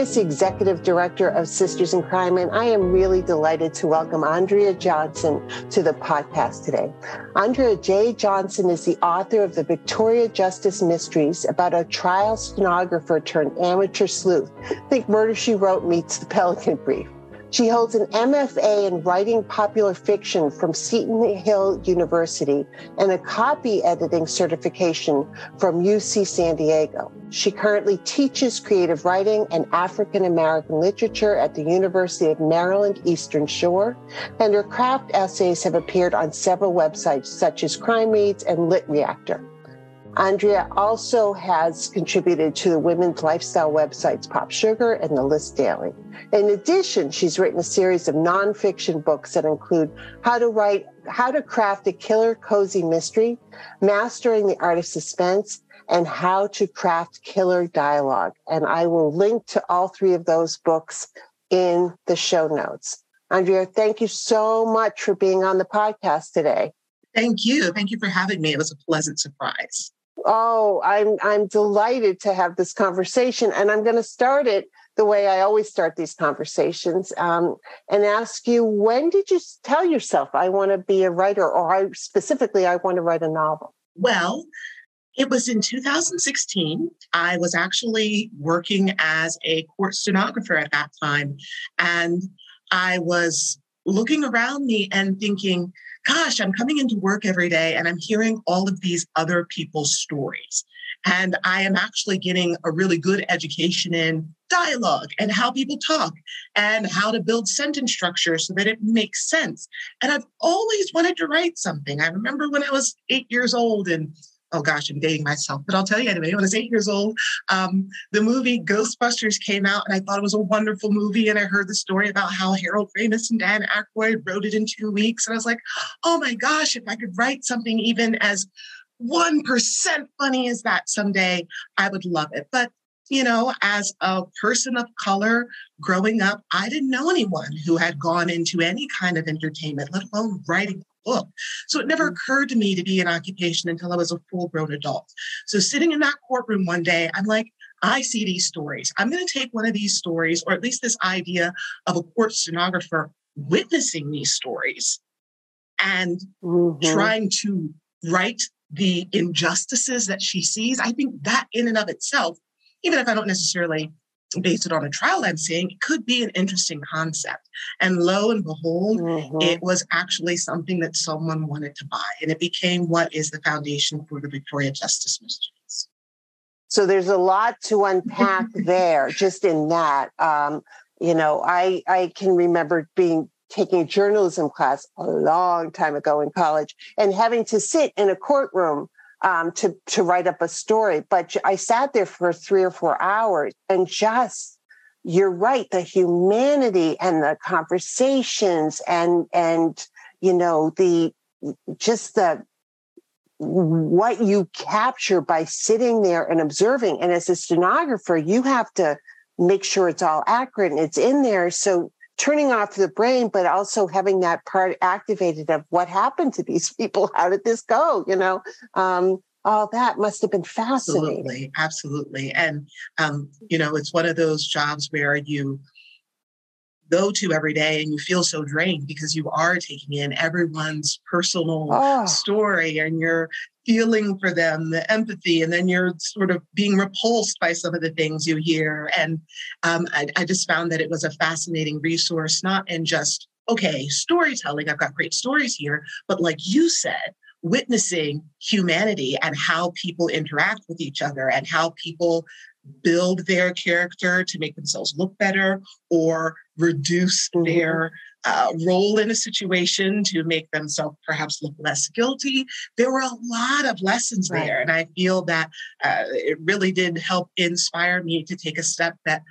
Executive Director of Sisters in Crime, and I am really delighted to welcome Andrea Johnson to the podcast today. Andrea J. Johnson is the author of the Victoria Justice Mysteries about a trial stenographer turned amateur sleuth. Think Murder She Wrote meets the Pelican Brief. She holds an MFA in writing popular fiction from Seton Hill University and a copy editing certification from UC San Diego. She currently teaches creative writing and African American literature at the University of Maryland Eastern Shore, and her craft essays have appeared on several websites such as Crime Reads and Lit Reactor. Andrea also has contributed to the women's lifestyle websites Pop Sugar and The List Daily. In addition, she's written a series of nonfiction books that include how to write, how to craft a killer cozy mystery, mastering the art of suspense, and how to craft killer dialogue. And I will link to all three of those books in the show notes. Andrea, thank you so much for being on the podcast today. Thank you. Thank you for having me. It was a pleasant surprise. Oh, I'm I'm delighted to have this conversation, and I'm going to start it the way I always start these conversations, um, and ask you when did you tell yourself I want to be a writer, or I specifically I want to write a novel? Well, it was in 2016. I was actually working as a court stenographer at that time, and I was looking around me and thinking gosh, I'm coming into work every day and I'm hearing all of these other people's stories. And I am actually getting a really good education in dialogue and how people talk and how to build sentence structure so that it makes sense. And I've always wanted to write something. I remember when I was eight years old and oh gosh, I'm dating myself, but I'll tell you anyway. When I was eight years old, um, the movie Ghostbusters came out, and I thought it was a wonderful movie. And I heard the story about how Harold Ramis and Dan Aykroyd wrote it in two weeks, and I was like, oh my gosh, if I could write something even as one percent funny as that someday, I would love it. But you know, as a person of color growing up, I didn't know anyone who had gone into any kind of entertainment, let alone writing book. So it never mm. occurred to me to be an occupation until I was a full grown adult. So sitting in that courtroom one day, I'm like, I see these stories. I'm going to take one of these stories, or at least this idea of a court stenographer witnessing these stories and mm-hmm. trying to write the injustices that she sees. I think that in and of itself, even if I don't necessarily based it on a trial I'm seeing, it could be an interesting concept. And lo and behold, mm-hmm. it was actually something that someone wanted to buy. And it became what is the foundation for the Victoria Justice Mysteries. So there's a lot to unpack there just in that. Um, you know, I I can remember being taking a journalism class a long time ago in college and having to sit in a courtroom um, to to write up a story. But I sat there for three or four hours and just you're right the humanity and the conversations and and you know the just the what you capture by sitting there and observing and as a stenographer you have to make sure it's all accurate and it's in there so turning off the brain, but also having that part activated of what happened to these people. How did this go? You know, um, all that must have been fascinating. Absolutely, absolutely. And um, you know, it's one of those jobs where you go to every day and you feel so drained because you are taking in everyone's personal oh. story and you're feeling for them, the empathy, and then you're sort of being repulsed by some of the things you hear. And um, I, I just found that it was a fascinating resource, not in just, okay, storytelling, I've got great stories here, but like you said, witnessing humanity and how people interact with each other and how people build their character to make themselves look better or reduce mm-hmm. their uh, role in a situation to make themselves perhaps look less guilty. There were a lot of lessons right. there. And I feel that uh, it really did help inspire me to take a step that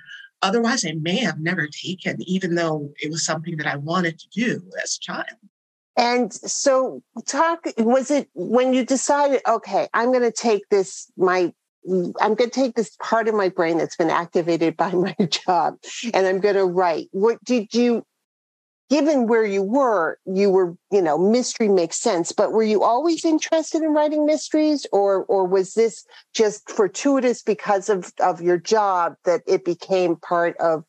otherwise I may have never taken, even though it was something that I wanted to do as a child. And so, talk was it when you decided, okay, I'm going to take this, my I'm going to take this part of my brain that's been activated by my job and I'm going to write. What did you, given where you were, you were, you know, mystery makes sense, but were you always interested in writing mysteries or, or was this just fortuitous because of, of your job that it became part of,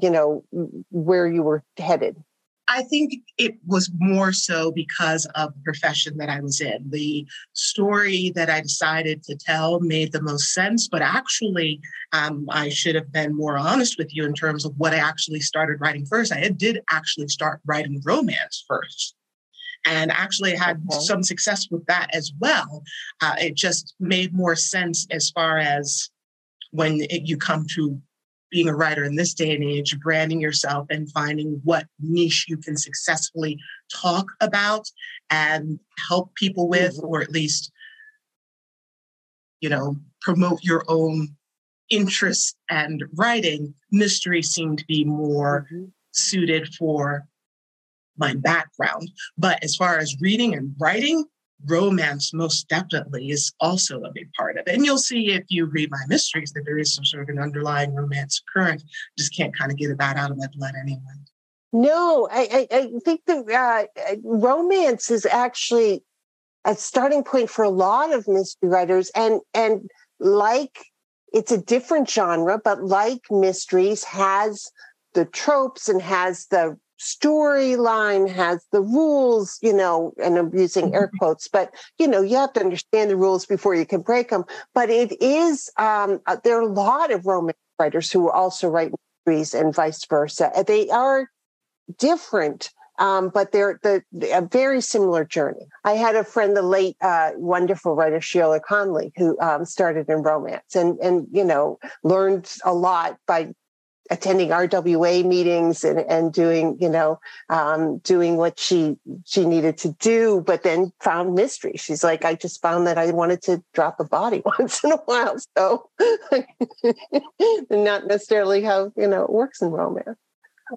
you know, where you were headed? I think it was more so because of the profession that I was in. The story that I decided to tell made the most sense, but actually, um, I should have been more honest with you in terms of what I actually started writing first. I did actually start writing romance first. And actually had okay. some success with that as well. Uh, it just made more sense as far as when it, you come to being a writer in this day and age, branding yourself and finding what niche you can successfully talk about and help people with, mm-hmm. or at least, you know, promote your own interest and writing, mystery seemed to be more mm-hmm. suited for my background. But as far as reading and writing, romance most definitely is also a big part of it. And you'll see if you read my mysteries that there is some sort of an underlying romance current. Just can't kind of get that out of my blood anyway. No, I, I, I think the uh, romance is actually a starting point for a lot of mystery writers, and and like it's a different genre, but like mysteries has the tropes and has the storyline has the rules, you know, and I'm using air mm-hmm. quotes, but you know, you have to understand the rules before you can break them. But it is, um, uh, there are a lot of romance writers who also write mysteries and vice versa. They are different. Um, but they're the, a very similar journey. I had a friend, the late uh, wonderful writer Sheila Connolly, who um, started in romance and and you know learned a lot by attending RWA meetings and, and doing, you know, um, doing what she she needed to do, but then found mystery. She's like, I just found that I wanted to drop a body once in a while. So not necessarily how, you know, it works in romance.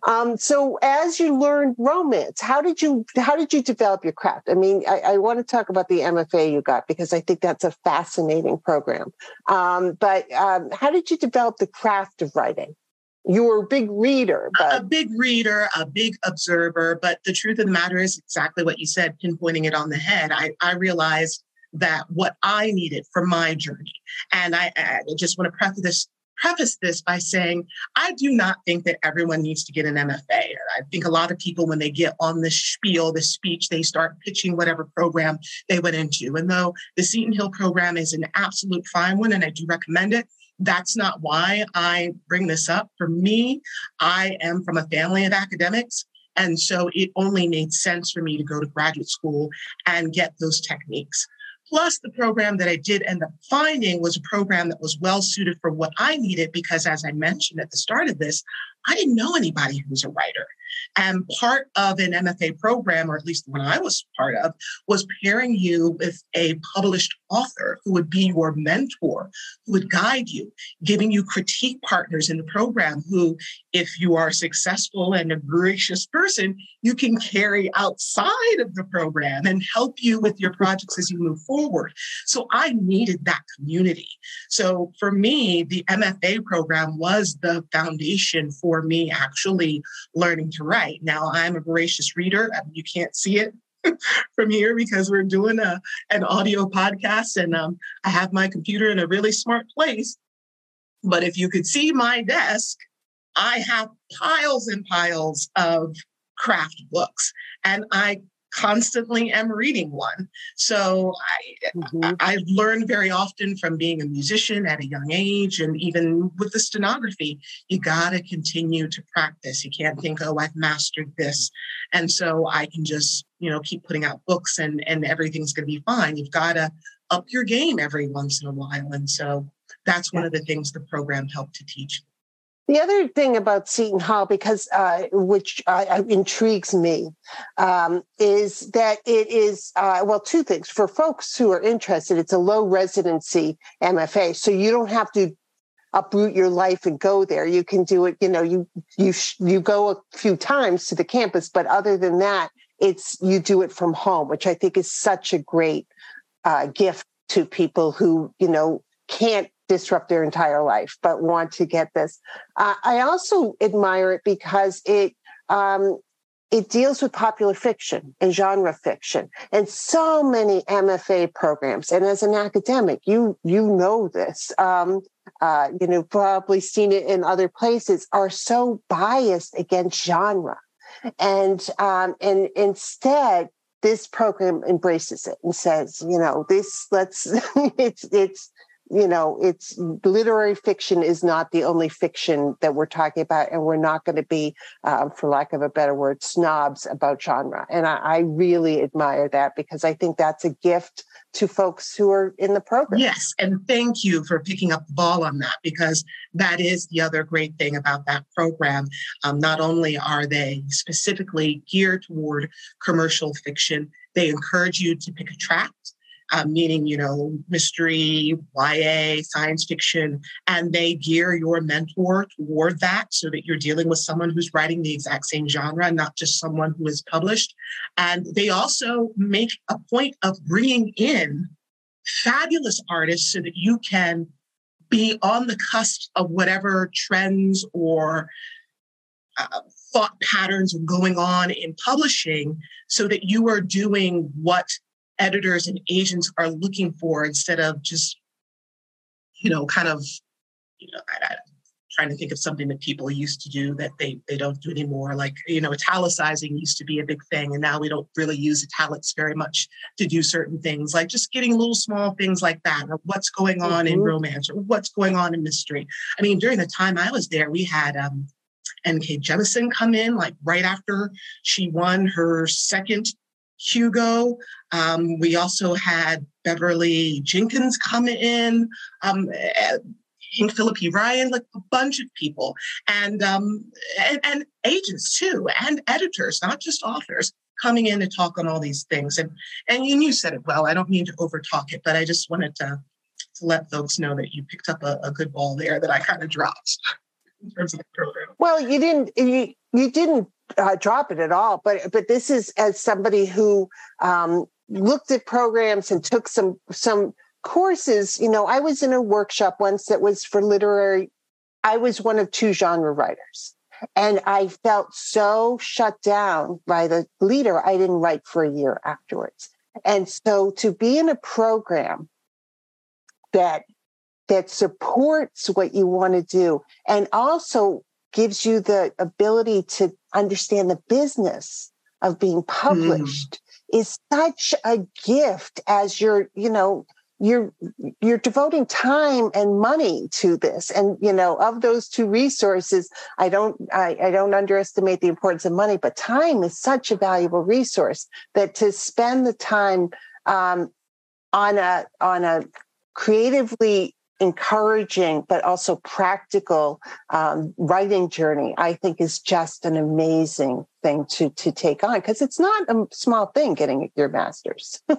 Um, so as you learned romance, how did you how did you develop your craft? I mean, I, I want to talk about the MFA you got because I think that's a fascinating program. Um, but um, how did you develop the craft of writing? You were a big reader but... a big reader a big observer but the truth of the matter is exactly what you said pinpointing it on the head i, I realized that what i needed for my journey and I, I just want to preface this preface this by saying I do not think that everyone needs to get an MFA. I think a lot of people, when they get on this spiel, this speech, they start pitching whatever program they went into. And though the Seton Hill program is an absolute fine one, and I do recommend it, that's not why I bring this up. For me, I am from a family of academics. And so it only made sense for me to go to graduate school and get those techniques. Plus, the program that I did end up finding was a program that was well suited for what I needed because, as I mentioned at the start of this, I didn't know anybody who was a writer. And part of an MFA program, or at least the one I was part of, was pairing you with a published author who would be your mentor, who would guide you, giving you critique partners in the program who, if you are successful and a gracious person, you can carry outside of the program and help you with your projects as you move forward. So I needed that community. So for me, the MFA program was the foundation for me actually learning to write. Now I'm a voracious reader. You can't see it from here because we're doing a, an audio podcast and um, I have my computer in a really smart place. But if you could see my desk, I have piles and piles of craft books and I constantly am reading one. So I, mm-hmm. I've learned very often from being a musician at a young age, and even with the stenography, you got to continue to practice. You can't think, oh, I've mastered this. And so I can just, you know, keep putting out books and, and everything's going to be fine. You've got to up your game every once in a while. And so that's one of the things the program helped to teach The other thing about Seton Hall, because uh, which uh, intrigues me, um, is that it is uh, well two things for folks who are interested. It's a low residency MFA, so you don't have to uproot your life and go there. You can do it. You know, you you you go a few times to the campus, but other than that, it's you do it from home, which I think is such a great uh, gift to people who you know can't disrupt their entire life but want to get this. Uh, I also admire it because it um, it deals with popular fiction and genre fiction and so many MFA programs. And as an academic, you you know this. Um, uh, you know, probably seen it in other places. Are so biased against genre, and um, and instead this program embraces it and says, you know, this let's it's it's you know, it's literary fiction is not the only fiction that we're talking about, and we're not going to be, um, for lack of a better word, snobs about genre. And I, I, really admire that because I think that's a gift to folks who are in the program. Yes, and thank you for picking up the ball on that because that is the other great thing about that program. Um, not only are they specifically geared toward commercial fiction, they encourage you to pick a track um, meaning, you know, mystery, YA, science fiction, and they gear your mentor toward that so that you're dealing with someone who's writing the exact same genre, not just someone who is published. And they also make a point of bringing in fabulous artists so that you can be on the cusp of whatever trends or uh, thought patterns are going on in publishing so that you are doing what editors and agents are looking for instead of just, you know, kind of, you know, I, I, trying to think of something that people used to do that they they don't do anymore. Like you know, italicizing used to be a big thing, and now we don't really use italics very much to do certain things. Like just getting little small things like that, or what's going on mm-hmm. in romance, or what's going on in mystery. I mean, during the time I was there, we had um, N.K. Jemisin come in like right after she won her second Hugo. Um, we also had Beverly Jenkins come in, um, Hank Philip E. Ryan, like a bunch of people, and, um, and and agents too, and editors, not just authors, coming in to talk on all these things. And and you, you said it well. I don't mean to overtalk it, but I just wanted to, to let folks know that you picked up a, a good ball there that I kind of dropped in terms of the program. Well, you didn't. You, you didn't uh, drop it at all. But but this is as somebody who um, looked at programs and took some some courses. You know, I was in a workshop once that was for literary. I was one of two genre writers. And I felt so shut down by the leader. I didn't write for a year afterwards. And so to be in a program that that supports what you want to do and also gives you the ability to understand the business of being mm. published mm. is such a gift as you're, you know, you're you're devoting time and money to this and you know of those two resources i don't I, I don't underestimate the importance of money but time is such a valuable resource that to spend the time um, on a on a creatively encouraging but also practical um, writing journey i think is just an amazing thing to to take on because it's not a small thing getting your master's.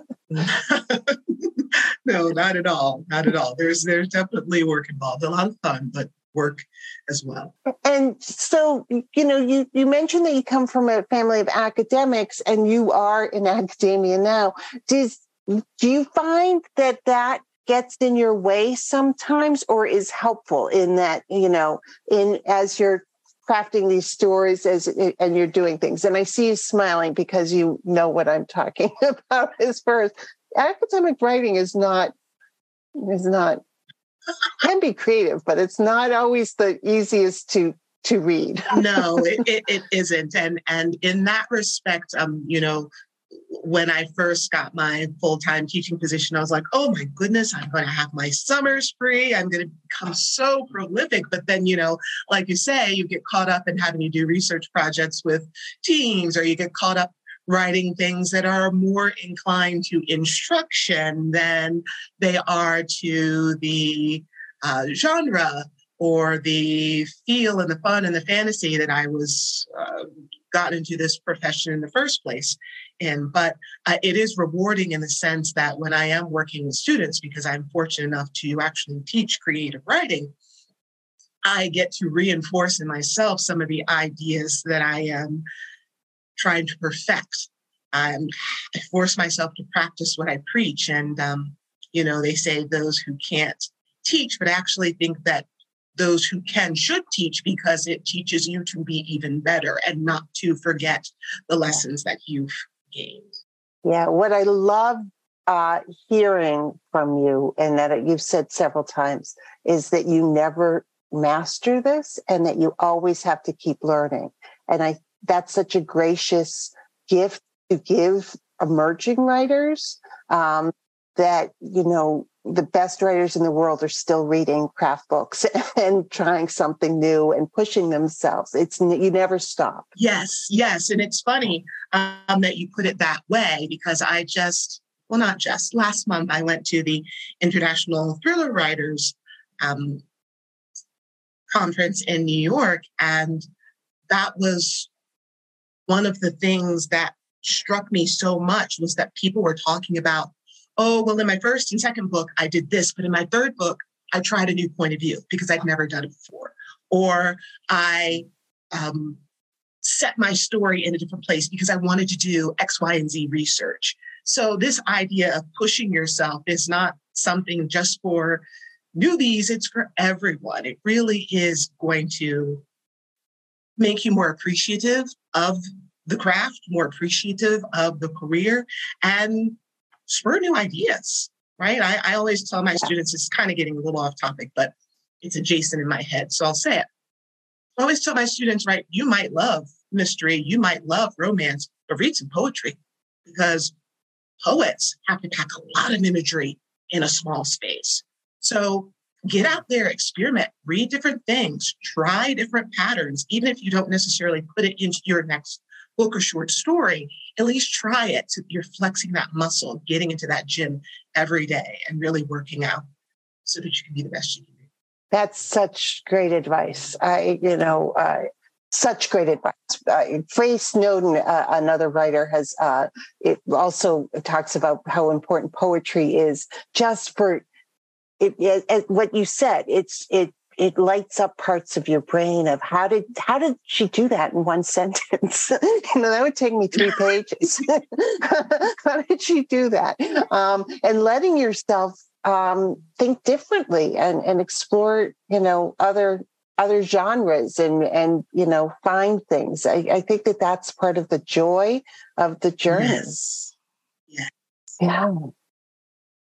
No not at all not at all. There's there's definitely work involved a lot of fun but work as well. And so you know you you mentioned that you come from a family of academics and you are in academia now. Does do you find that that gets in your way sometimes or is helpful in that you know in as you're crafting these stories as and you're doing things. And i see you smiling because you know what i'm talking about as far as academic writing is not is not can be creative but it's not always the easiest to to read. No it, it, it isn't. And and in that respect um you know when I first got my full time teaching position, I was like, oh my goodness, I'm going to have my summers free. I'm going to become so prolific. But then, you know, like you say, you get caught up in having to do research projects with teams, or you get caught up writing things that are more inclined to instruction than they are to the uh, genre or the feel and the fun and the fantasy that I was uh, into this profession in the first place in. But uh, it is rewarding in the sense that when I am working with students, because I'm fortunate enough to actually teach creative writing, I get to reinforce in myself some of the ideas that I am trying to perfect. Um, I force myself to practice what I preach. And, um, you know, they say those who can't teach, but actually think that those who can should teach because it teaches you to be even better and not to forget the lessons that you've gained. Yeah, what I love uh, hearing from you, and that you've said several times, is that you never master this and that you always have to keep learning. And I that's such a gracious gift to give emerging writers um, that you know the best writers in the world are still reading craft books and trying something new and pushing themselves. It's you never stop. Yes, yes, and it's funny um, that you put it that way because I just well, not just last month I went to the International Thriller Writers um, conference in New York, and that was one of the things that struck me so much was that people were talking about oh, well, in my first and second book, I did this, but in my third book, I tried a new point of view because I'd never done it before. Or I um, set my story in a different place because I wanted to do X, Y, and Z research. So, this idea of pushing yourself is not something just for newbies, it's for everyone. It really is going to make you more appreciative of the craft, more appreciative of the career, and spur new ideas, right? I, I always tell my students, it's kind of getting a little off topic, but it's adjacent in my head. So I'll say it. I always tell my students, right, you might love mystery, you might love romance, but read some poetry because poets have to pack a lot of imagery in a small space. So get out there, experiment, read different things, try different patterns, even if you don't necessarily put it into your next book or short story, at least try it. So you're flexing that muscle, getting into that gym every day and really working out so that you can be the best you can be. That's such great advice. I, you know, uh, such great advice. Uh, Faye Snowden, uh, another writer, has uh, it also talks about how important poetry is just for it, it, what you said. It's it it lights up parts of your brain of how did how did she do that in one sentence? You know that would take me three pages. How did she do that? Um, and letting yourself um, think differently and and explore you know other other genres and and you know find things. I, I think that that's part of the joy of the journey yes. yes. yeah.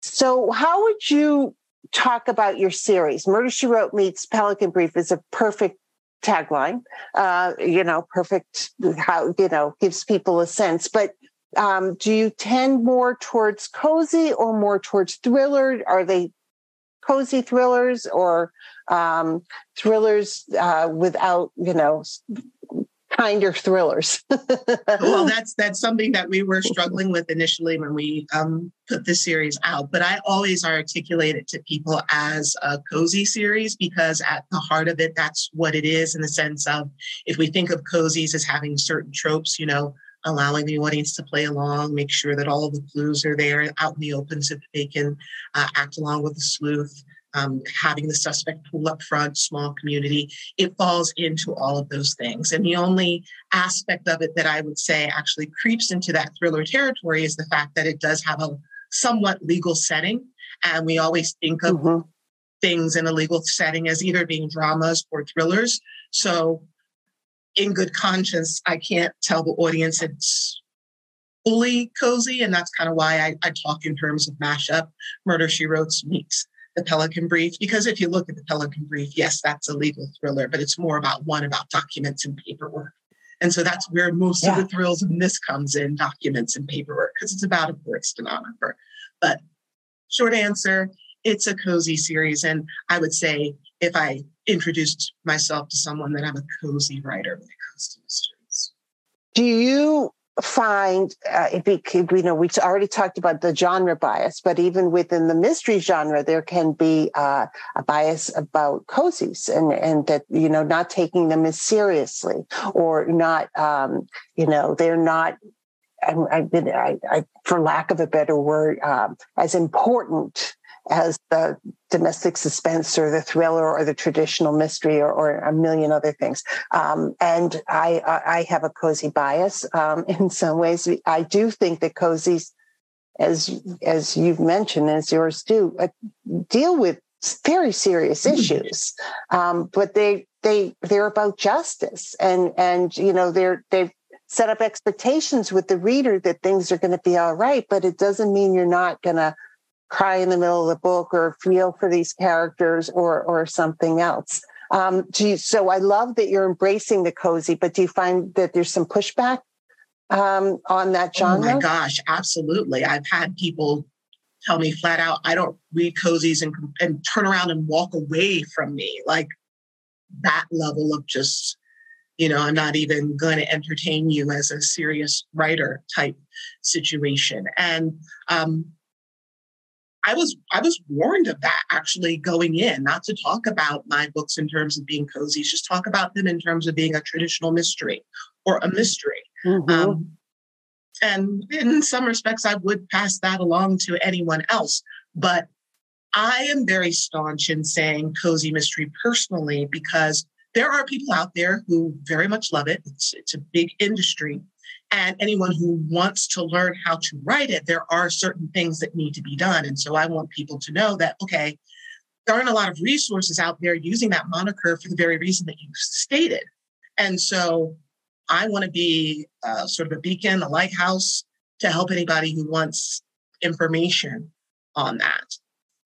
So how would you talk about your series. Murder She Wrote meets Pelican Brief is a perfect tagline. Uh, you know, perfect how you know gives people a sense. But um, do you tend more towards cozy or more towards thriller? Are they cozy thrillers or um, thrillers uh, without you know kinder thrillers. well, that's that's something that we were struggling with initially when we um, put this series out. But I always articulate it to people as a cozy series because at the heart of it, that's what it is in the sense of if we think of cozies as having certain tropes, you know, allowing the audience to play along, make sure that all of the clues are there out in the open so that they can uh, act along with the sleuth um, having the suspect pool up front, small community, it falls into all of those things. And the only aspect of it that I would say actually creeps into that thriller territory is the fact that it does have a somewhat legal setting. And we always think of mm-hmm. things in a legal setting as either being dramas or thrillers. So, in good conscience, I can't tell the audience it's fully cozy. And that's kind of why I, I talk in terms of mashup. Murder She Wrote meets the Pelican Brief, because if you look at the Pelican Brief, yes, that's a legal thriller, but it's more about one about documents and paperwork. And so that's where most yeah. of the thrills in this comes in documents and paperwork, because it's about a court stenographer. But short answer, it's a cozy series. And I would say if I introduced myself to someone that I'm a cozy writer when it comes to mysteries. Do you find uh, you know we already talked about the genre bias but even within the mystery genre there can be uh, a bias about cozies and and that you know not taking them as seriously or not um, you know they're not I've been, I, I, for lack of a better word, um, as important as the domestic suspense or the thriller or the traditional mystery or, or a million other things. Um, and I, I have a cozy bias um, in some ways. I do think that cozies, as as you've mentioned, as yours do, uh, deal with very serious mm-hmm. issues, um, but they they they're about justice and and you know they're they've set up expectations with the reader that things are going to be all right, but it doesn't mean you're not going to cry in the middle of the book or feel for these characters or or something else. Um, you, so I love that you're embracing the cozy, but do you find that there's some pushback um, on that genre? Oh my gosh, absolutely. I've had people tell me flat out, I don't read cozies and, and turn around and walk away from me. Like that level of just, you know, I'm not even going to entertain you as a serious writer type situation. And um, I was I was warned of that actually going in, not to talk about my books in terms of being cozy, just talk about them in terms of being a traditional mystery or a mystery. Mm-hmm. Um, and in some respects, I would pass that along to anyone else. But I am very staunch in saying cozy mystery personally because there are people out there who very much love it. It's, it's a big industry. And anyone who wants to learn how to write it, there are certain things that need to be done. And so I want people to know that, okay, there aren't a lot of resources out there using that moniker for the very reason that you stated. And so I want to be uh, sort of a beacon, a lighthouse to help anybody who wants information on that.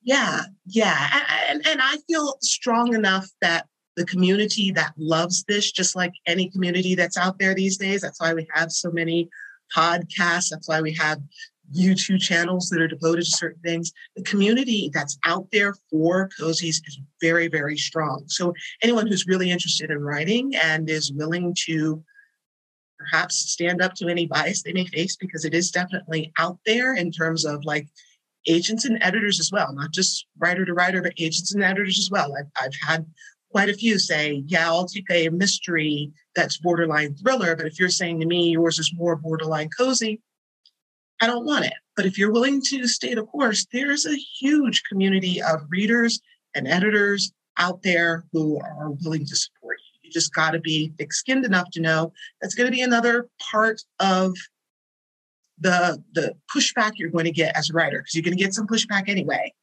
Yeah, yeah. And, and I feel strong enough that the community that loves this, just like any community that's out there these days. That's why we have so many podcasts. That's why we have YouTube channels that are devoted to certain things. The community that's out there for cozies is very, very strong. So anyone who's really interested in writing and is willing to perhaps stand up to any bias they may face, because it is definitely out there in terms of like agents and editors as well, not just writer to writer, but agents and editors as well. I've, I've had quite a few say, yeah, I'll take a mystery that's borderline thriller. But if you're saying to me yours is more borderline cozy, I don't want it. But if you're willing to stay the course, there's a huge community of readers and editors out there who are willing to support you. You just got to be thick skinned enough to know that's going to be another part of the the pushback you're going to get as a writer because you're going to get some pushback anyway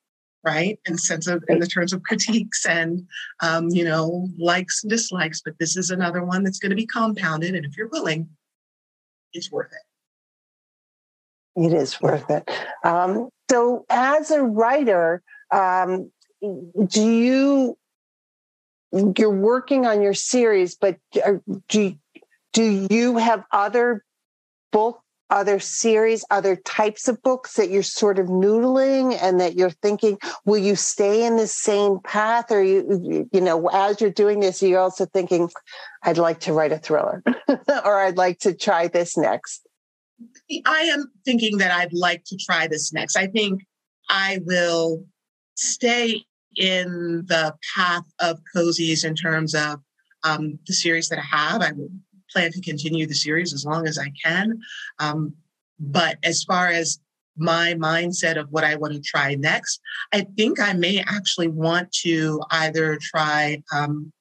right? In sense of in the terms of critiques and um, you know likes and dislikes. But this is another one that's going to be compounded, and if you're willing, it's worth it. It is worth it. Um, so, as a writer, um, do you you're working on your series, but do do you have other book other series, other types of books that you're sort of noodling and that you're thinking, will you stay in the same path? Or you, you know, as you're doing this, you're also thinking, I'd like to write a thriller or I'd like to try this next. I am thinking that I'd like to try this next. I think I will stay in the path of cozies in terms of um, the series that I have. I will plan to continue the series as long as I can. Um, but as far as my mindset of what I want to try next, I think I may actually want to either try um,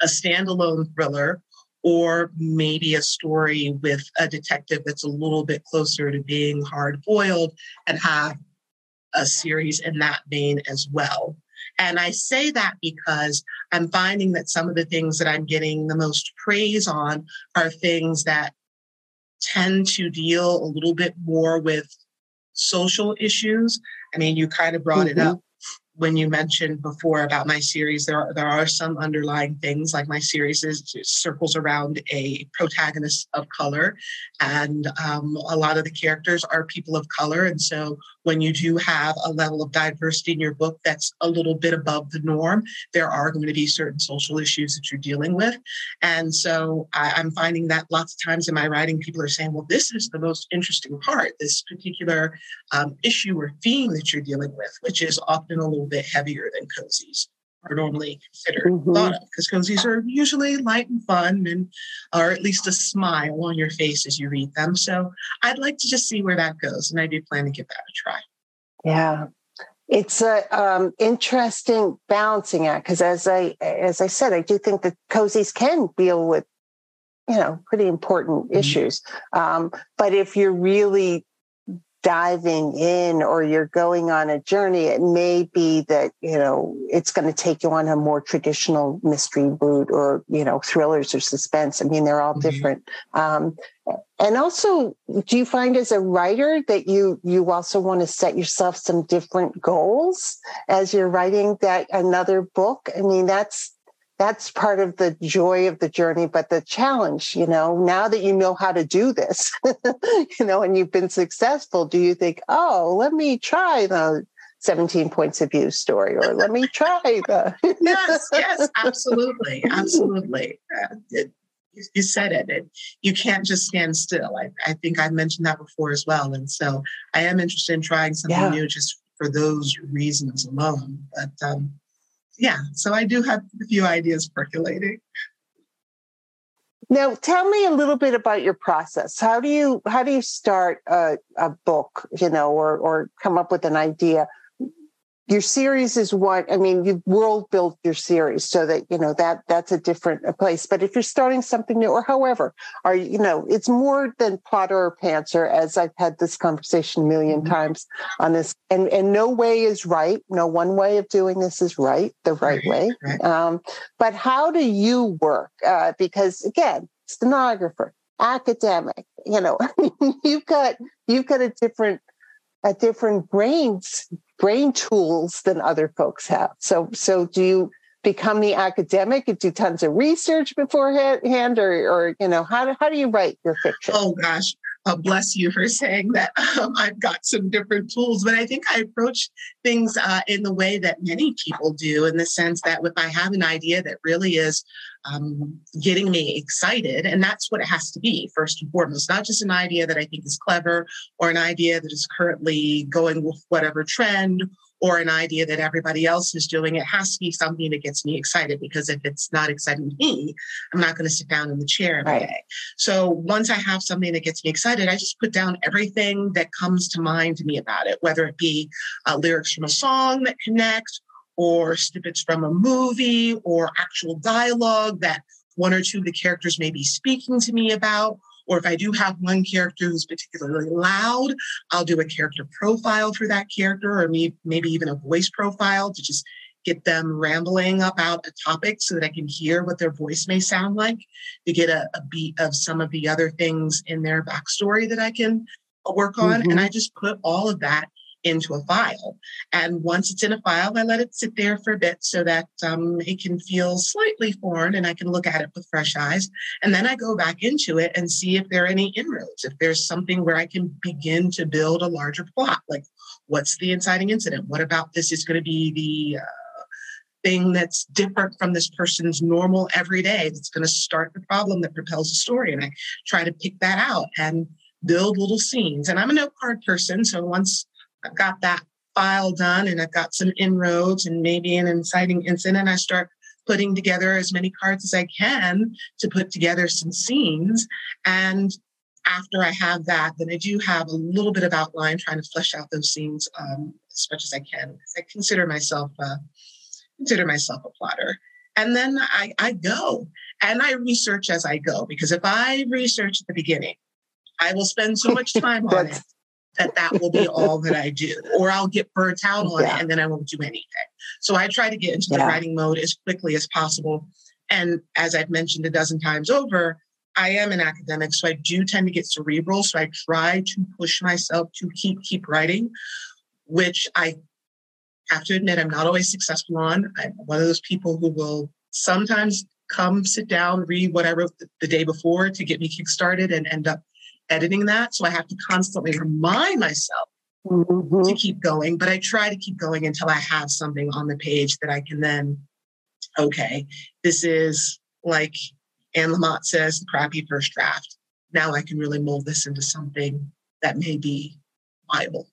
a standalone thriller or maybe a story with a detective that's a little bit closer to being hard boiled and have a series in that vein as well. And I say that because I'm finding that some of the things that I'm getting the most praise on are things that tend to deal a little bit more with social issues. I mean, you kind of brought mm-hmm. it up when you mentioned before about my series, there are, there are some underlying things like my series is circles around a protagonist of color, and um, a lot of the characters are people of color. And so when you do have a level of diversity in your book that's a little bit above the norm, there are going to be certain social issues that you're dealing with. And so I, I'm finding that lots of times in my writing, people are saying, well, this is the most interesting part, this particular um, issue or theme that you're dealing with, which is often a little bit heavier than cozies are normally considered. Mm-hmm. thought of because cozies are usually light and fun and or at least a smile on your face as you read them. So i'd like to just see where that goes and i do plan to give that a try. Yeah. It's a um, interesting balancing act because as i as i said i do think that cozies can deal with you know pretty important mm-hmm. issues. Um, but if you're really diving in or you're going on a journey, it may be that, you know, it's going to take you on a more traditional mystery route or, you know, thrillers or suspense. I mean, they're all mm-hmm. different. Um, and also, do you find as a writer that you you also want to set yourself some different goals as you're writing that another book? I mean, that's that's part of the joy of the journey but the challenge you know now that you know how to do this you know and you've been successful do you think oh let me try the 17 points of view story or let me try the yes yes absolutely absolutely uh, it, you said it. it. You can't just stand still. I, I think I mentioned that before as well. And so I am interested in trying something yeah. new just for those reasons alone. But um, yeah, so I do have a few ideas percolating. Now, tell me a little bit about your process. How do you how do you start a, a book, you know, or or come up with an idea? Your series is what i mean you've world built your series so that you know that that's a different place. But if you're starting something new or however are you know it's more than plotter or pantser as i've had this conversation a 1000000 mm-hmm. times on this. And and no way is right. No one way of doing this is right the right, right way. right. Um, but how do you work? Uh, because again stenographer academic you know you've got you've got a different a different brains brain tools than other folks have. So, so do you become the academic and do tons of research beforehand, or, or you know, how do, how do you write your fiction? Oh gosh, uh, bless you for saying that um, I've got some different tools, but I think I approach things uh, in the way that many people do, in the sense that if I have an idea that really is um, getting me excited, and that's what it has to be first and foremost, not just an idea that I think is clever or an idea that is currently going with whatever trend or an idea that everybody else is doing. It has to be something that gets me excited because if it's not exciting to me, I'm not going to sit down in the chair every right. day. So once I have something that gets me excited, I just put down everything that comes to mind to me about it, whether it be uh, lyrics from a song that connect or snippets from a movie or actual dialogue that one or two of the characters may be speaking to me about or if I do have one character who's particularly loud, I'll do a character profile for that character, or maybe even a voice profile to just get them rambling about a topic so that I can hear what their voice may sound like, to get a, a beat of some of the other things in their backstory that I can work on. Mm-hmm. And I just put all of that into a file. And once it's in a file, I let it sit there for a bit so that um, it can feel slightly foreign and I can look at it with fresh eyes. And then I go back into it and see if there are any inroads, if there's something where I can begin to build a larger plot. Like, what's the inciting incident? What about this is going to be the uh, thing that's different from this person's normal everyday that's going to start the problem that propels the story? And I try to pick that out and build little scenes. And I'm a note card person. So once I've got that file done and I've got some inroads and maybe an inciting incident. I start putting together as many cards as I can to put together some scenes. And after I have that, then I do have a little bit of outline trying to flesh out those scenes um, as much as I can. I consider myself uh, consider myself a plotter. And then I, I go and I research as I go because if I research at the beginning, I will spend so much time on it that that will be all that I do, or I'll get burnt out on yeah. it and then I won't do anything. So I try to get into yeah. the writing mode as quickly as possible. And as I've mentioned a dozen times over, I am an academic, so I do tend to get cerebral. So I try to push myself to keep keep writing, which I have to admit I'm not always successful on. I'm one of those people who will sometimes come sit down, read what I wrote the, day before to get me kickstarted and end up editing that. So I have to constantly remind myself mm-hmm. to keep going. But I try to keep going until I have something on the page that I can then, okay, this is like Anne Lamott says, the crappy first draft. Now I can really mold this into something that may be viable.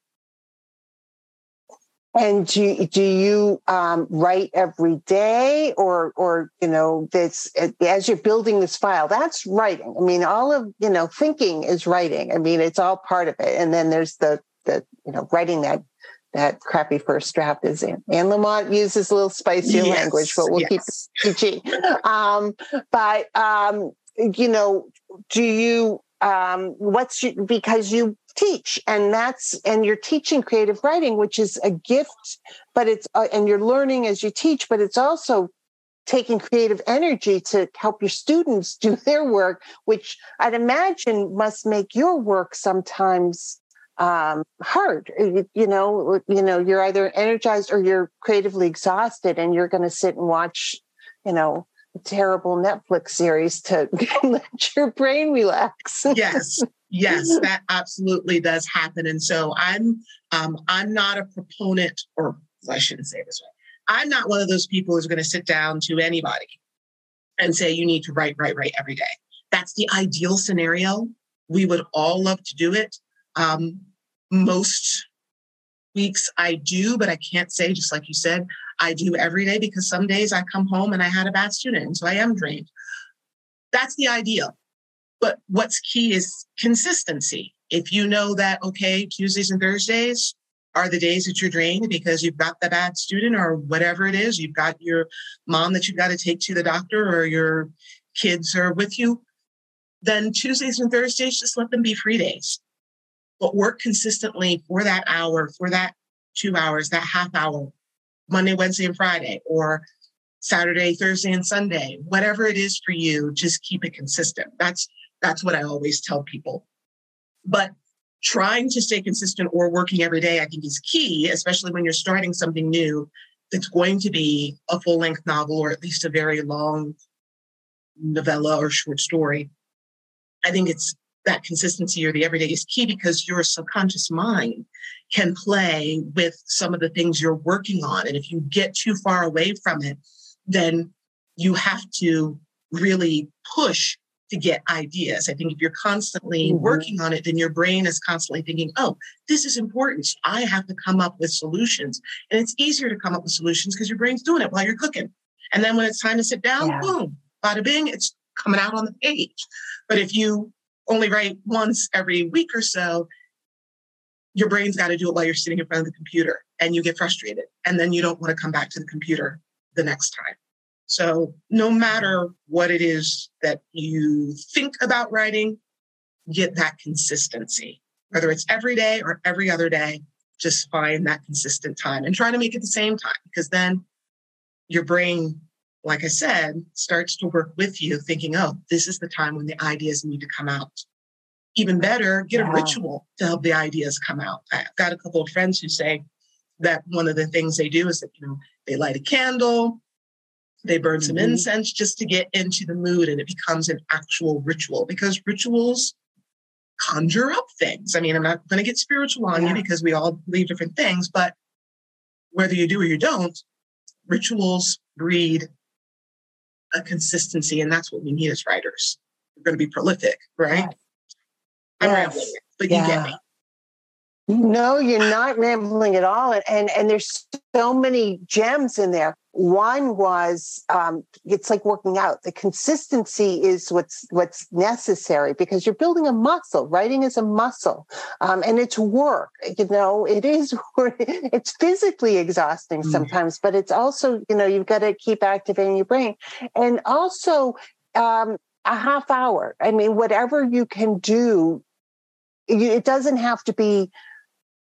And do do you um, write every day, or or you know this as you're building this file? That's writing. I mean, all of you know thinking is writing. I mean, it's all part of it. And then there's the the you know writing that that crappy first draft is in. Anne Lamott uses a little spicier yes, language, but we'll yes. keep it PG. um, but um, you know, do you um, what's your, because you teach and that's and you're teaching creative writing which is a gift but it's uh, and you're learning as you teach but it's also taking creative energy to help your students do their work which i'd imagine must make your work sometimes um, hard. You know you know you're either energized or you're creatively exhausted and you're going to sit and watch you know terrible netflix series to let your brain relax. Yes yes that absolutely does happen. And so i'm um, i'm not a proponent or i shouldn't say this way i'm not one of those people who's going to sit down to anybody and say you need to write write write every day. That's the ideal scenario. We would all love to do it. Um, most weeks i do but i can't say just like you said i do every day because some days i come home and i had a bad student and so i am drained that's the ideal but what's key is consistency. If you know that, okay, Tuesdays and Thursdays are the days that you're drained because you've got the bad student or whatever it is, you've got your mom that you've got to take to the doctor or your kids are with you, then Tuesdays and Thursdays, just let them be free days. But work consistently for that hour, for that two hours, that half hour, Monday, Wednesday, and Friday, or Saturday, Thursday, and Sunday, whatever it is for you, just keep it consistent. That's that's what I always tell people. But trying to stay consistent or working every day, I think is key, especially when you're starting something new that's going to be a full length novel or at least a very long novella or short story. I think it's that consistency or the everyday is key because your subconscious mind can play with some of the things you're working on. And if you get too far away from it, then you have to really push to get ideas. I think if you're constantly mm-hmm. working on it, then your brain is constantly thinking, oh, this is important. I have to come up with solutions. And it's easier to come up with solutions because your brain's doing it while you're cooking. And then when it's time to sit down, yeah. boom, bada bing, it's coming out on the page. But if you only write once every week or so, your brain's got to do it while you're sitting in front of the computer and you get frustrated. And then you don't want to come back to the computer the next time. So, no matter what it is that you think about writing, get that consistency. Whether it's every day or every other day, just find that consistent time and try to make it the same time because then your brain, like I said, starts to work with you, thinking, oh, this is the time when the ideas need to come out. Even better, get a ritual to help the ideas come out. I've got a couple of friends who say that one of the things they do is that, you know, they light a candle, they burn some mm-hmm. incense just to get into the mood, and it becomes an actual ritual because rituals conjure up things. I mean, I'm not going to get spiritual on yeah. you because we all believe different things, but whether you do or you don't, rituals breed a consistency, and that's what we need as writers. We're going to be prolific, right? I'm yes. rambling, but yeah. you get me. No, you're not rambling at all. And, and, and there's so many gems in there. One was um, it's like working out. The consistency is what's what's necessary because you're building a muscle. Writing is a muscle, um, and it's work. You know, it is. It's physically exhausting mm. sometimes, but it's also you know you've got to keep activating your brain, and also um, a half hour. I mean, whatever you can do, it doesn't have to be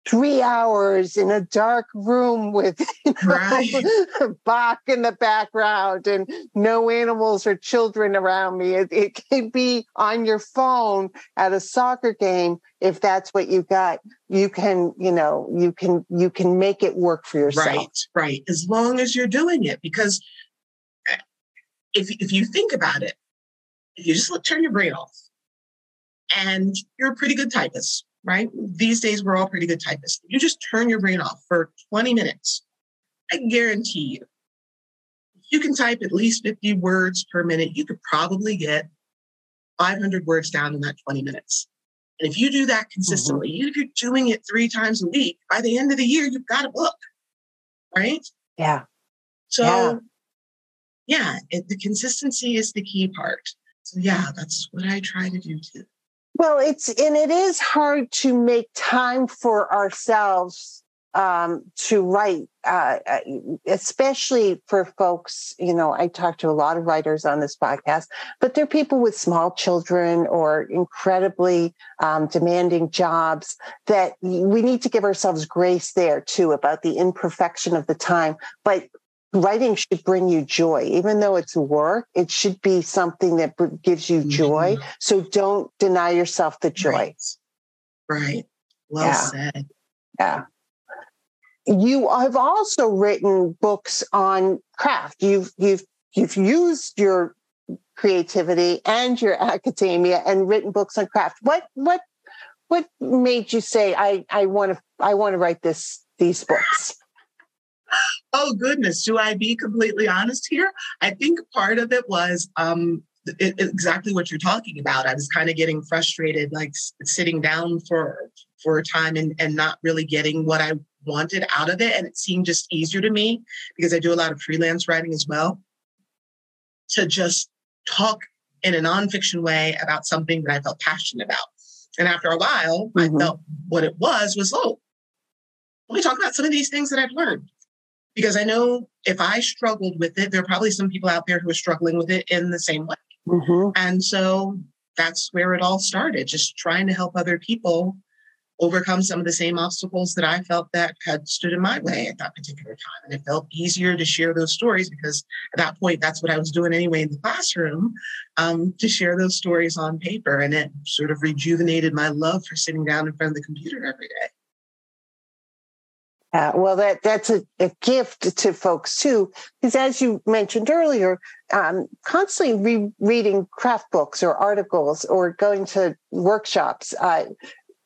three hours in a dark room with you know, right. Bach in the background and no animals or children around me. It, it can be on your phone at a soccer game if that's what you got. You can, you know, you can you can make it work for yourself. Right, right. As long as you're doing it, because eh, if if you think about it, you just look, turn your brain off, and you're a pretty good typist right? These days, we're all pretty good typists. You just turn your brain off for 20 minutes. I guarantee you, you can type at least 50 words per minute, you could probably get 500 words down in that 20 minutes. And if you do that consistently, mm-hmm. even if you're doing it three times a week, by the end of the year, you've got a book, right? Yeah. So, yeah, yeah it, the consistency is the key part. So, yeah, that's what I try to do too. Well, it's and it is hard to make time for ourselves um, to write, uh, uh, especially for folks. You know, I talk to a lot of writers on this podcast, but they're people with small children or incredibly um, demanding jobs that we need to give ourselves grace there too about the imperfection of the time. But writing should bring you joy. Even though it's work it should be something that gives you joy. Mm-hmm. so don't deny yourself the joy. Right, right. well yeah. said. Yeah. You have also written books on craft. You've you've you've used your creativity and your academia and written books on craft. What what what made you say i i want to i want to write this these books oh goodness, do I be completely honest here? I think part of it was um, it, exactly what you're talking about. I was kind of getting frustrated, like sitting down for for a time and, and not really getting what I wanted out of it. And it seemed just easier to me because I do a lot of freelance writing as well to just talk in a nonfiction way about something that I felt passionate about. And after a while, mm-hmm. I felt what it was was, oh, let me talk about some of these things that I've learned because I know if I struggled with it, there are probably some people out there who are struggling with it in the same way. Mm-hmm. And so that's where it all started, just trying to help other people overcome some of the same obstacles that I felt that had stood in my way at that particular time. And it felt easier to share those stories because at that point, that's what I was doing anyway in the classroom, um, to share those stories on paper. And it sort of rejuvenated my love for sitting down in front of the computer every day. Uh, well, that that's a, a, gift to folks too, because as you mentioned earlier, um, constantly rereading craft books or articles or going to workshops, uh,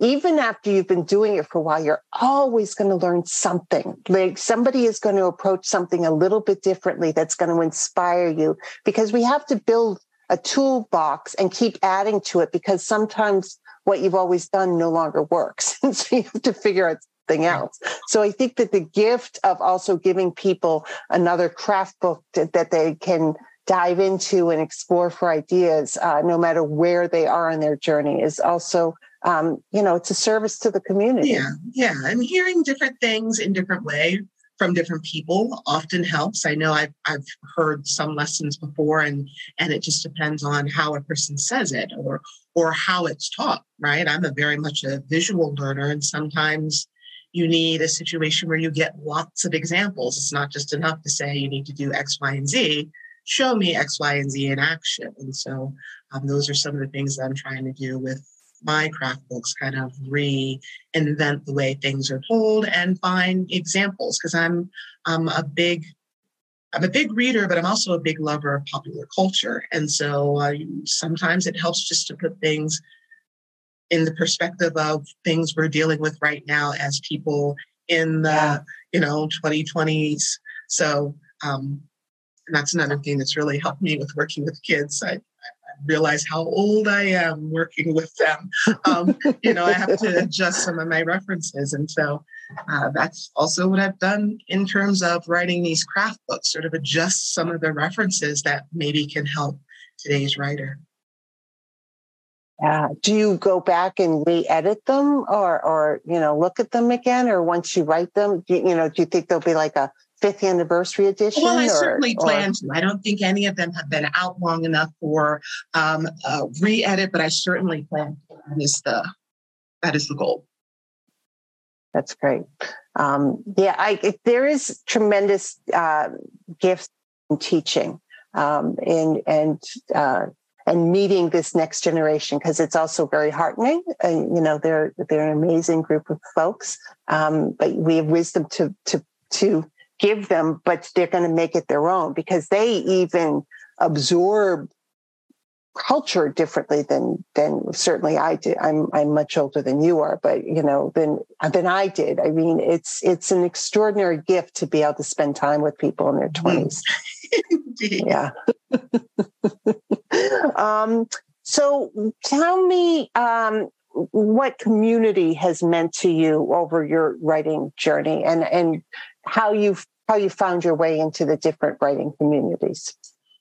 even after you've been doing it for a while, you're always going to learn something. Like somebody is going to approach something a little bit differently that's going to inspire you, because we have to build a toolbox and keep adding to it because sometimes what you've always done no longer works. And so you have to figure out something else. So I think that the gift of also giving people another craft book that, that they can dive into and explore for ideas, uh, no matter where they are in their journey, is also, um, you know, it's a service to the community. Yeah, yeah, and hearing different things in different way from different people often helps. I know I've I've heard some lessons before, and and it just depends on how a person says it or or how it's taught. Right? I'm a very much a visual learner, and sometimes you need a situation where you get lots of examples. It's not just enough to say you need to do X, Y, and Z. Show me X, Y, and Z in action. And so um, those are some of the things that I'm trying to do with my craft books, kind of reinvent the way things are told and find examples. Because I'm I'm a big I'm a big reader, but I'm also a big lover of popular culture. And so uh, sometimes it helps just to put things in the perspective of things we're dealing with right now as people in the you know 2020s so um, that's another thing that's really helped me with working with kids. I, I realize how old i am working with them. Um, you know i have to adjust some of my references. And so uh, that's also what i've done in terms of writing these craft books sort of adjust some of the references that maybe can help today's writer yeah. Do you go back and re-edit them or or you know look at them again or once you write them, you, you know, do you think there'll be like a fifth anniversary edition? Well, I or, certainly plan to. I don't think any of them have been out long enough for um, re-edit, but I certainly plan to. That is the that is the goal. That's great. Um, yeah, I, there is tremendous uh, gifts in teaching um, and and uh, and meeting this next generation because it's also very heartening. And you know, they're they're an amazing group of folks, um, but we have wisdom to to to give them, but they're going to make it their own because they even absorb culture differently than than certainly I did. I'm I'm much older than you are, but you know than than I did. I mean, it's it's an extraordinary gift to be able to spend time with people in their 20s yeah. Um, so tell me um, what community has meant to you over your writing journey, and and how you how you found your way into the different writing communities.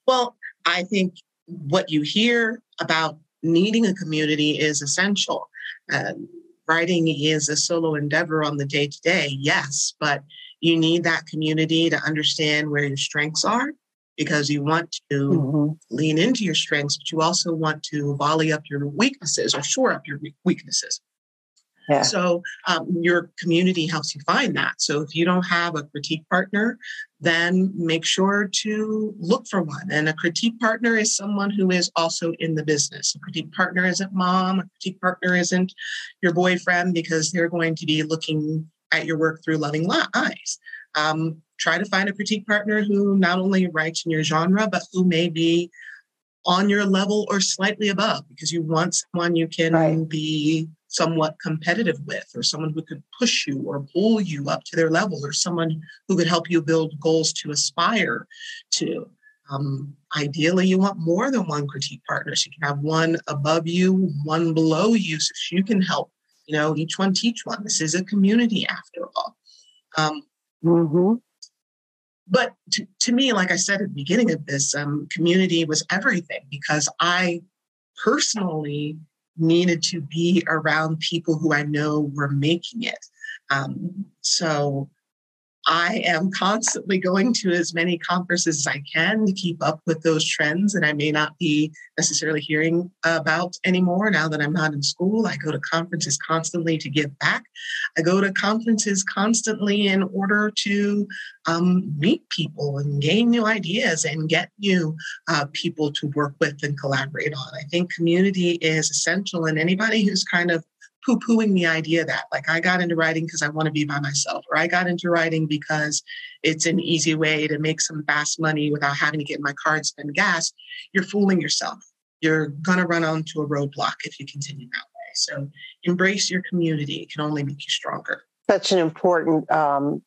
Well, I think what you hear about needing a community is essential. Um, writing is a solo endeavor on the day to day, yes, but you need that community to understand where your strengths are because you want to mm-hmm. lean into your strengths, but you also want to volley up your weaknesses or shore up your weaknesses. Yeah. So um, your community helps you find that. So if you don't have a critique partner, then make sure to look for one. And a critique partner is someone who is also in the business. A critique partner isn't mom. A critique partner isn't your boyfriend because they're going to be looking at your work through loving eyes. Um, try to find a critique partner who not only writes in your genre, but who may be on your level or slightly above because you want someone you can right. be somewhat competitive with or someone who could push you or pull you up to their level or someone who could help you build goals to aspire to um, ideally you want more than one critique partner so you can have one above you one below you so you can help you know each one teach one this is a community after all um, mm-hmm. But to, to me, like I said at the beginning of this, um, community was everything because I personally needed to be around people who I know were making it. Um, so I am constantly going to as many conferences as I can to keep up with those trends that I may not be necessarily hearing about anymore now that I'm not in school. I go to conferences constantly to give back. I go to conferences constantly in order to um, meet people and gain new ideas and get new uh, people to work with and collaborate on. I think community is essential, and anybody who's kind of poo pooing the idea that, like, I got into writing because I want to be by myself, or I got into writing because it's an easy way to make some fast money without having to get in my car and spend gas, you're fooling yourself. You're going to run onto a roadblock if you continue that way. So embrace your community. It can only make you stronger. Such an important um,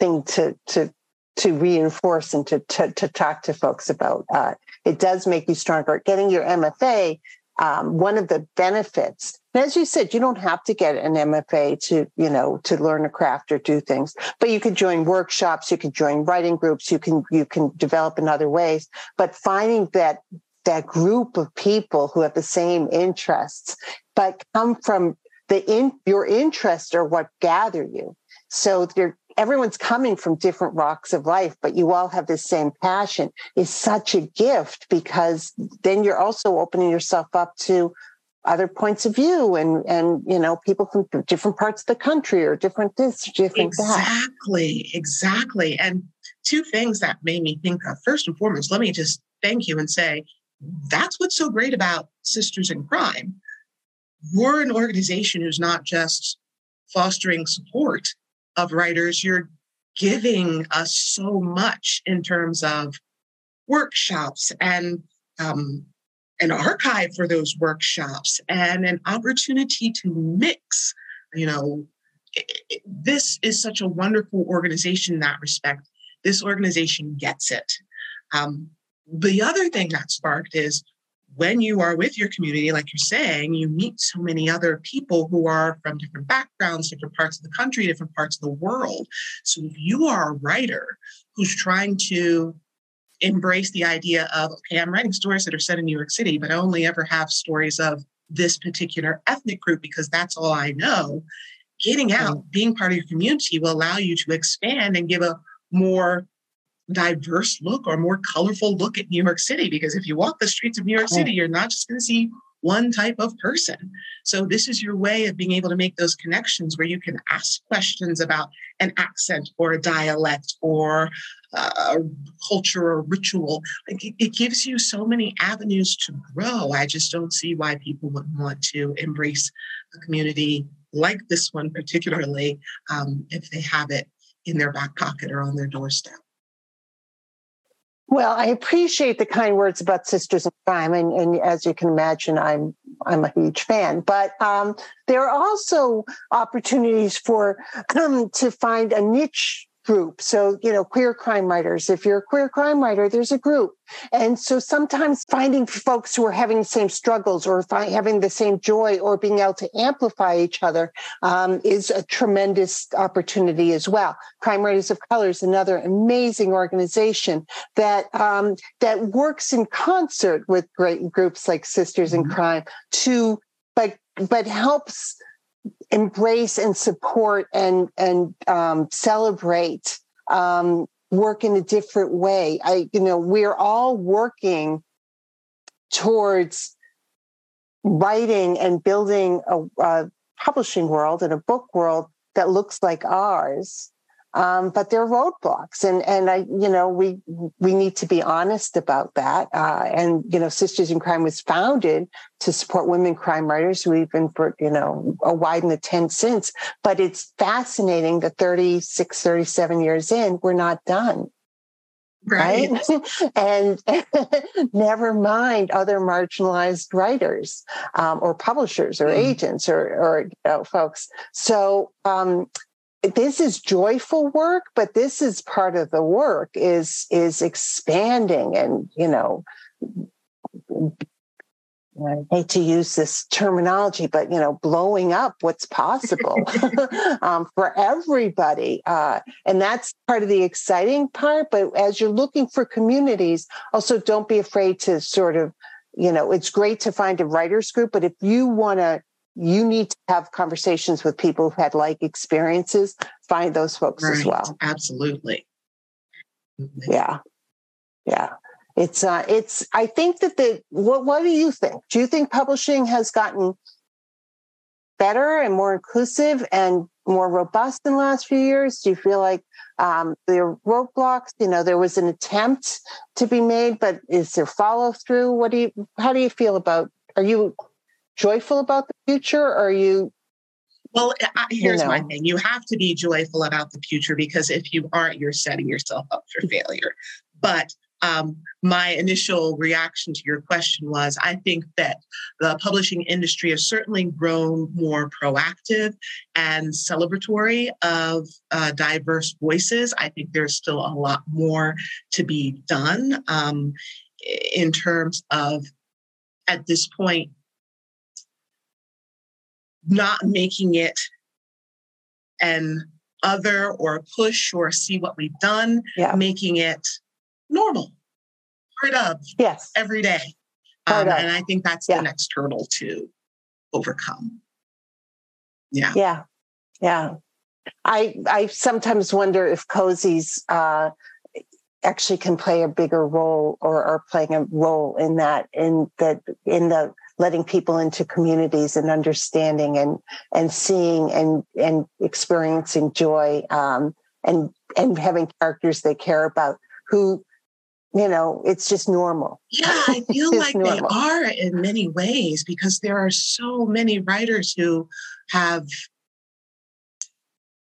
thing to, to, to reinforce and to, to, to talk to folks about. Uh, it does make you stronger. Getting your MFA, um, one of the benefits as you said, you don't have to get an MFA to, you know, to learn a craft or do things, but you could join workshops, you could join writing groups, you can, you can develop in other ways. But finding that, that group of people who have the same interests, but come from the in, your interests are what gather you. So you're, everyone's coming from different rocks of life, but you all have the same passion is such a gift because then you're also opening yourself up to other points of view and and you know people from different parts of the country or different this different exactly that. exactly and two things that made me think of first and foremost let me just thank you and say that's what's so great about sisters in crime we're an organization who's not just fostering support of writers you're giving us so much in terms of workshops and um, an archive for those workshops and an opportunity to mix. You know, this is such a wonderful organization in that respect. This organization gets it. Um, the other thing that sparked is when you are with your community, like you're saying, you meet so many other people who are from different backgrounds, different parts of the country, different parts of the world. So if you are a writer who's trying to embrace the idea of okay i'm writing stories that are set in new york city but i only ever have stories of this particular ethnic group because that's all i know. Getting out being part of your community will allow you to expand and give a more diverse look or more colorful look at new york city because if you walk the streets of new york city you're not just going to see one type of person. So this is your way of being able to make those connections where you can ask questions about an accent or a dialect or a culture or ritual. It, gives you so many avenues to grow. I just don't see why people wouldn't want to embrace a community like this one, particularly um, if they have it in their back pocket or on their doorstep. Well, I appreciate the kind words about Sisters in Crime, and, and as you can imagine, I'm I'm a huge fan. But um, there are also opportunities for um, to find a niche group. So, you know, queer crime writers, if you're a queer crime writer, there's a group. And so sometimes finding folks who are having the same struggles or having the same joy or being able to amplify each other um, is a tremendous opportunity as well. Crime Writers of Color is another amazing organization that um, that works in concert with great groups like Sisters in mm-hmm. Crime to but but helps embrace and support and and um, celebrate um, work in a different way. I, you know, we're all working towards writing and building a, a publishing world and a book world that looks like ours um, but they're roadblocks, and and I, you know, we we need to be honest about that. Uh, and you know, Sisters in Crime was founded to support women crime writers. We've been for you know a wide and a ten since. But it's fascinating that 36, 37 years in, we're not done. Right. right? and never mind other marginalized writers um, or publishers or mm. agents or, or you know, folks. So um, this is joyful work but this is part of the work is is expanding and you know I hate to use this terminology, but you know, blowing up what's possible um, for everybody, uh, and that's part of the exciting part. But as you're looking for communities, also don't be afraid to sort of, you know, it's great to find a writers group, but if you want to you need to have conversations with people who've had like experiences. Find those folks right. as well. Absolutely. Yeah. Yeah. It's uh it's i think that the what what do you think? Do you think publishing has gotten better and more inclusive and more robust in the last few years? Do you feel like um, there are roadblocks you know there was an attempt to be made but is there follow through what do you how do you feel about are you joyful about the future or are you well here's you know. my thing you have to be joyful about the future because if you aren't you're setting yourself up for failure but um, my initial reaction to your question was I think that the publishing industry has certainly grown more proactive and celebratory of uh, diverse voices. I think there's still a lot more to be done um, in terms of, at this point, not making it an other or a push or see what we've done, yeah. making it normal, part of yes. every day. Um, and I think that's yeah. the next hurdle to overcome. Yeah. Yeah. Yeah. I I sometimes wonder if cozies uh, actually can play a bigger role or are playing a role in that in that in the letting people into communities and understanding and and seeing and and experiencing joy um, and and having characters they care about who you know it's just normal yeah i feel like normal. they are in many ways because there are so many writers who have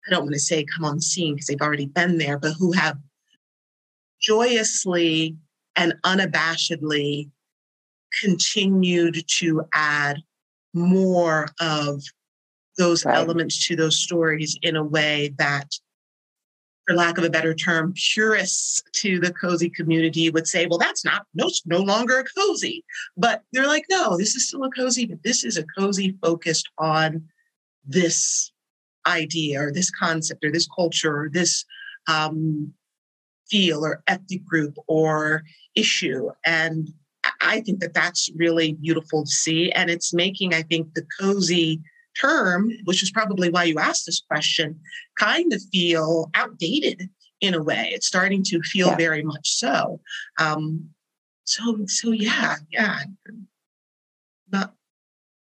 i don't want to say come on scene because they've already been there but who have joyously and unabashedly continued to add more of those right. elements to those stories in a way that for lack of a better term, purists to the cozy community would say, well, that's not no, no longer a cozy. But they're like, no, this is still a cozy, but this is a cozy focused on this idea or this concept or this culture or this um, feel or ethnic group or issue. And I think that that's really beautiful to see. And it's making, I think, the cozy term, which is probably why you asked this question, kind of feel outdated in a way. It's starting to feel yeah. very much so. Um, so, so yeah, yeah. Not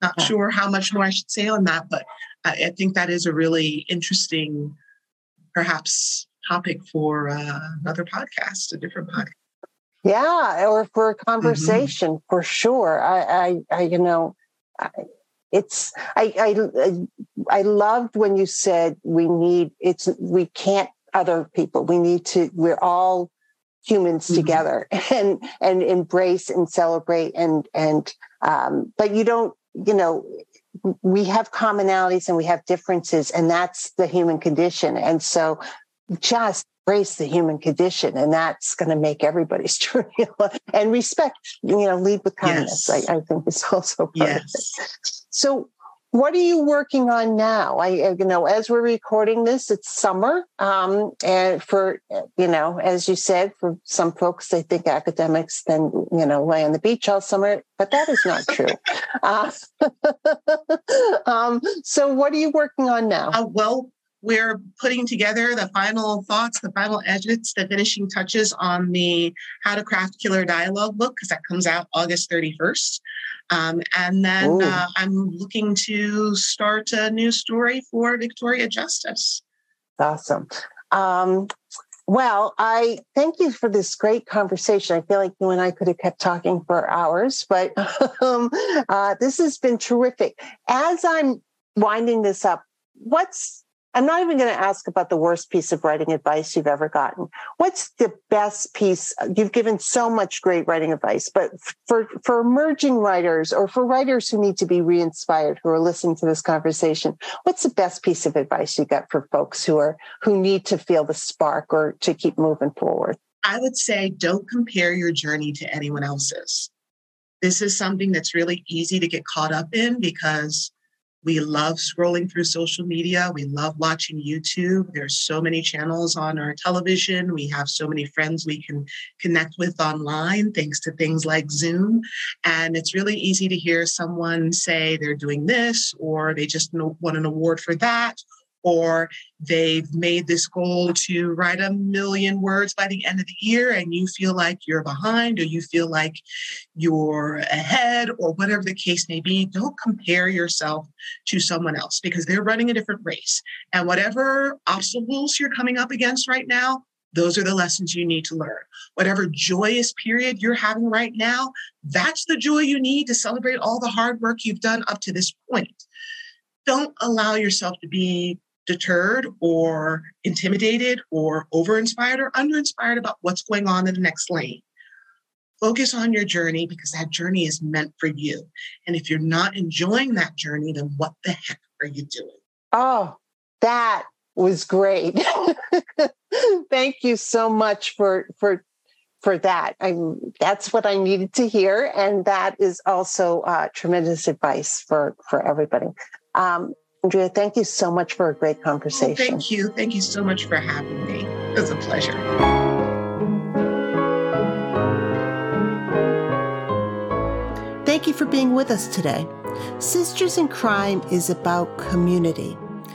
Not yeah. sure how much more I should say on that, but I, I think that is a really interesting, perhaps, topic for uh, another podcast, a different podcast. Yeah, or for a mm-hmm. conversation mm-hmm. for sure. I, I, I you know, I, it's I, I I loved when you said we need it's we can't other people. We need to. We're all humans mm-hmm. together and and embrace and celebrate and and um, but you don't you know we have commonalities and we have differences and that's the human condition and so just embrace the human condition and that's going to make everybody's journey and respect you know lead with kindness yes. I, I, think is also part yes. of it so what are you working on now? I, you know, as we're recording this, it's summer. Um, and for, you know, as you said, for some folks, they think academics then, you know, lay on the beach all summer, but that is not true. uh, um, so what are you working on now? Uh, well, we're putting together the final thoughts, the final edits, the finishing touches on the How to Craft Killer Dialogue book, because that comes out August 31st. Um, and then uh, I'm looking to start a new story for Victoria Justice. Awesome. Um, well, I thank you for this great conversation. I feel like you and I could have kept talking for hours, but um, uh, this has been terrific. As I'm winding this up, what's I'm not even going to ask about the worst piece of writing advice you've ever gotten. What's the best piece? You've given so much great writing advice, but for, for emerging writers or for writers who need to be re-inspired, who are listening to this conversation, what's the best piece of advice you got for folks who are, who need to feel the spark or to keep moving forward? I would say don't compare your journey to anyone else's. This is something that's really easy to get caught up in because we love scrolling through social media. We love watching YouTube. There's so many channels on our television. We have so many friends we can connect with online thanks to things like Zoom. And it's really easy to hear someone say they're doing this or they just won an award for that or they've made this goal to write a million words by the end of the year and you feel like you're behind or you feel like you're ahead or whatever the case may be don't compare yourself to someone else because they're running a different race and whatever obstacles you're coming up against right now those are the lessons you need to learn. Whatever joyous period you're having right now, that's the joy you need to celebrate all the hard work you've done up to this point. Don't allow yourself to be deterred or intimidated or over inspired or under inspired about what's going on in the next lane. Focus on your journey because that journey is meant for you. And if you're not enjoying that journey, then what the heck are you doing? Oh, that was great. Thank you so much for for for that. I'm that's what I needed to hear, and that is also uh, tremendous advice for for everybody. Um, Andrea, thank you so much for a great conversation. Oh, thank you. Thank you so much for having me. It was a pleasure. Thank you for being with us today. Sisters in Crime is about community.